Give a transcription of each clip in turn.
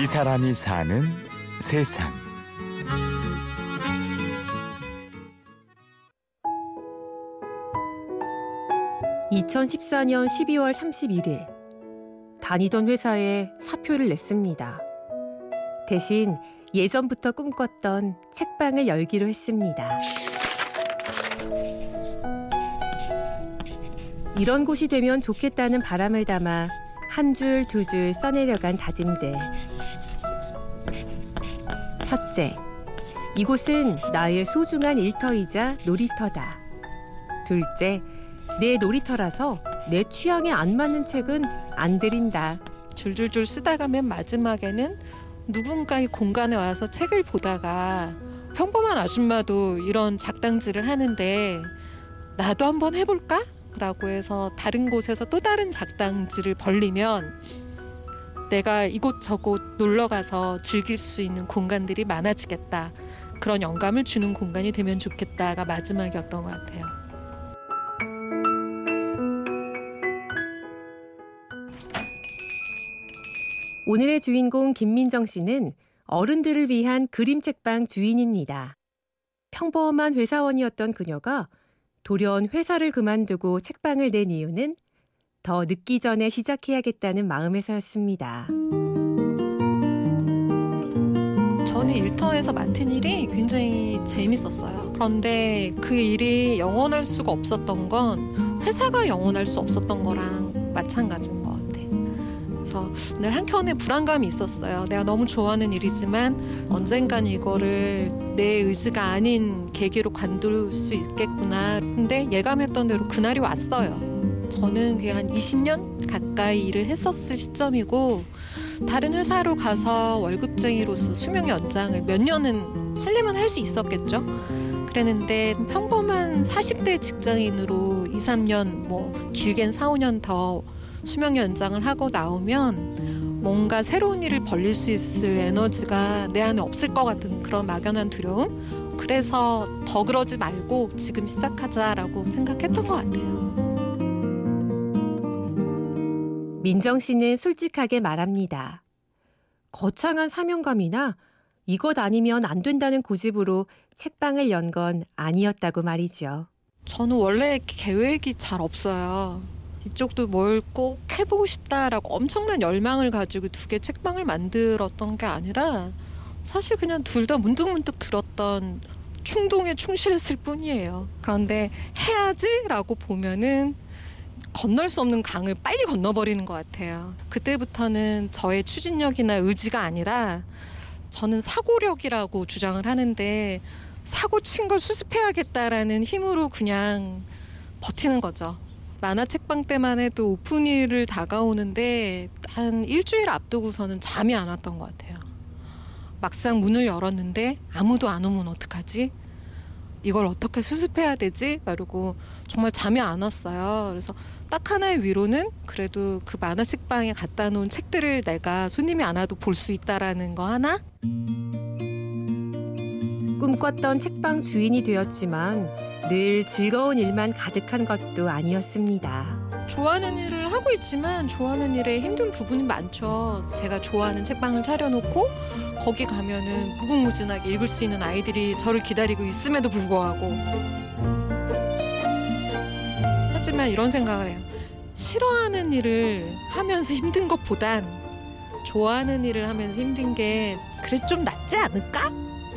이 사람이 사는 세상. (2014년 12월 31일) 다니던 회사에 사표를 냈습니다. 대신 예전부터 꿈꿨던 책방을 열기로 했습니다. 이런 곳이 되면 좋겠다는 바람을 담아 한 줄 두 줄 써내려간 다짐들. 첫째, 이곳은 나의 소중한 일터이자 놀이터다. 둘째, 내 놀이터라서 내 취향에 안 맞는 책은 안 들인다. 줄줄줄 쓰다가 맨 마지막에는 누군가의 공간에 와서 책을 보다가 평범한 아줌마도 이런 작당질을 하는데 나도 한번 해볼까? 라고 해서 다른 곳에서 또 다른 작당지를 벌리면 내가 이곳저곳 놀러 가서 즐길 수 있는 공간들이 많아지겠다. 그런 영감을 주는 공간이 되면 좋겠다가 마지막이었던 것 같아요. 오늘의 주인공 김민정 씨는 어른들을 위한 그림책방 주인입니다. 평범한 회사원이었던 그녀가 돌연 회사를 그만두고 책방을 낸 이유는 더 늦기 전에 시작해야겠다는 마음에서였습니다. 저는 일터에서 맡은 일이 굉장히 재밌었어요. 그런데 그 일이 영원할 수가 없었던 건 회사가 영원할 수 없었던 거랑 마찬가지인 것 같아요. 그래서 늘 한켠에 불안감이 있었어요. 내가 너무 좋아하는 일이지만 언젠간 이거를 내 의지가 아닌 계기로 관둘 수 있겠구나. 근데 예감했던 대로 그날이 왔어요. 저는 한 20년 가까이 일을 했었을 시점이고 다른 회사로 가서 월급쟁이로서 수명 연장을 몇 년은 하려면 할 수 있었겠죠. 그랬는데 평범한 40대 직장인으로 2, 3년 뭐 길게는 4, 5년 더 수명 연장을 하고 나오면 뭔가 새로운 일을 벌릴 수 있을 에너지가 내 안에 없을 것 같은 그런 막연한 두려움. 그래서 더 그러지 말고 지금 시작하자라고 생각했던 것 같아요. 민정 씨는 솔직하게 말합니다. 거창한 사명감이나 이것 아니면 안 된다는 고집으로 책방을 연 건 아니었다고 말이죠. 저는 원래 계획이 잘 없어요. 이쪽도 뭘 꼭 해보고 싶다라고 엄청난 열망을 가지고 두 개 책방을 만들었던 게 아니라 사실 그냥 둘 다 문득문득 들었던 충동에 충실했을 뿐이에요. 그런데 해야지라고 보면은 건널 수 없는 강을 빨리 건너버리는 것 같아요. 그때부터는 저의 추진력이나 의지가 아니라 저는 사고력이라고 주장을 하는데 사고 친 걸 수습해야겠다라는 힘으로 그냥 버티는 거죠. 만화 책방 때만 해도 오픈일을 다가오는데 한 일주일 앞두고서는 잠이 안 왔던 것 같아요. 막상 문을 열었는데 아무도 안 오면 어떡하지? 이걸 어떻게 수습해야 되지? 이러고 정말 잠이 안 왔어요. 그래서 딱 하나의 위로는 그래도 그 만화 책방에 갖다 놓은 책들을 내가 손님이 안 와도 볼 수 있다라는 거 하나? 꿈꿨던 책방 주인이 되었지만 늘 즐거운 일만 가득한 것도 아니었습니다. 좋아하는 일을 하고 있지만 좋아하는 일에 힘든 부분이 많죠. 제가 좋아하는 책방을 차려놓고 거기 가면은 무궁무진하게 읽을 수 있는 아이들이 저를 기다리고 있음에도 불구하고 하지만 이런 생각을 해요. 싫어하는 일을 하면서 힘든 것보단 좋아하는 일을 하면서 힘든 게 그래 좀 낫지 않을까?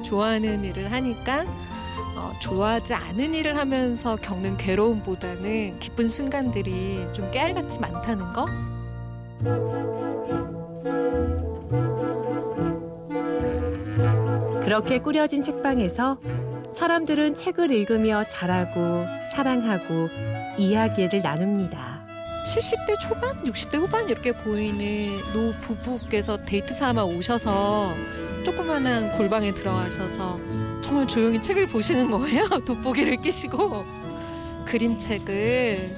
좋아하는 일을 하니까 어, 좋아하지 않은 일을 하면서 겪는 괴로움보다는 기쁜 순간들이 좀 깨알같이 많다는 거? 그렇게 꾸려진 책방에서 사람들은 책을 읽으며 자라고 사랑하고 이야기를 나눕니다. 70대 초반, 60대 후반 이렇게 보이는 노 부부께서 데이트 삼아 오셔서 조그만한 골방에 들어가셔서 정말 조용히 책을 보시는 거예요. 돋보기를 끼시고. 그림책을.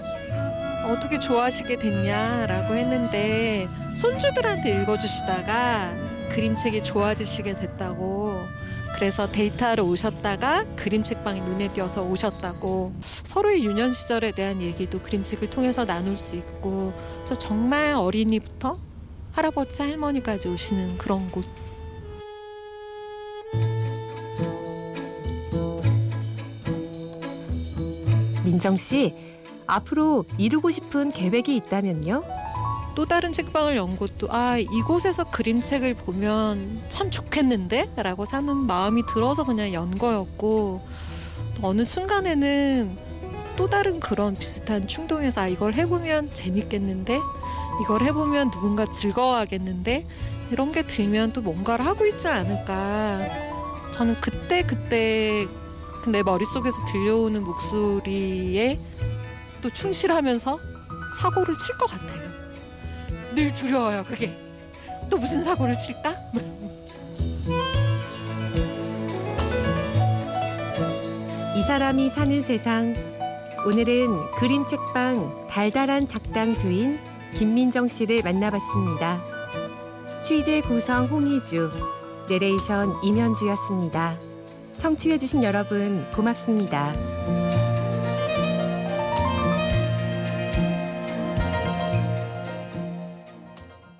어떻게 좋아하시게 됐냐라고 했는데 손주들한테 읽어주시다가 그림책이 좋아지시게 됐다고. 그래서 데이트하러 오셨다가 그림책방이 눈에 띄어서 오셨다고. 서로의 유년 시절에 대한 얘기도 그림책을 통해서 나눌 수 있고. 그래서 정말 어린이부터 할아버지 할머니까지 오시는 그런 곳. 민정 씨, 앞으로 이루고 싶은 계획이 있다면요? 또 다른 책방을 연 곳도 아 이곳에서 그림책을 보면 참 좋겠는데라고 사는 마음이 들어서 그냥 연 거였고 어느 순간에는 또 다른 그런 비슷한 충동에서 아 이걸 해보면 재밌겠는데? 이걸 해보면 누군가 즐거워하겠는데? 이런 게 들면 또 뭔가를 하고 있지 않을까? 저는 그때 그때 내 머릿속에서 들려오는 목소리에 또 충실하면서 사고를 칠 것 같아요. 늘 두려워요, 그게. 또 무슨 사고를 칠까? 이 사람이 사는 세상. 오늘은 그림책방 달달한 작당 주인 김민정 씨를 만나봤습니다. 취재 구성 홍희주, 내레이션 임현주였습니다. 청취해주신 여러분 고맙습니다.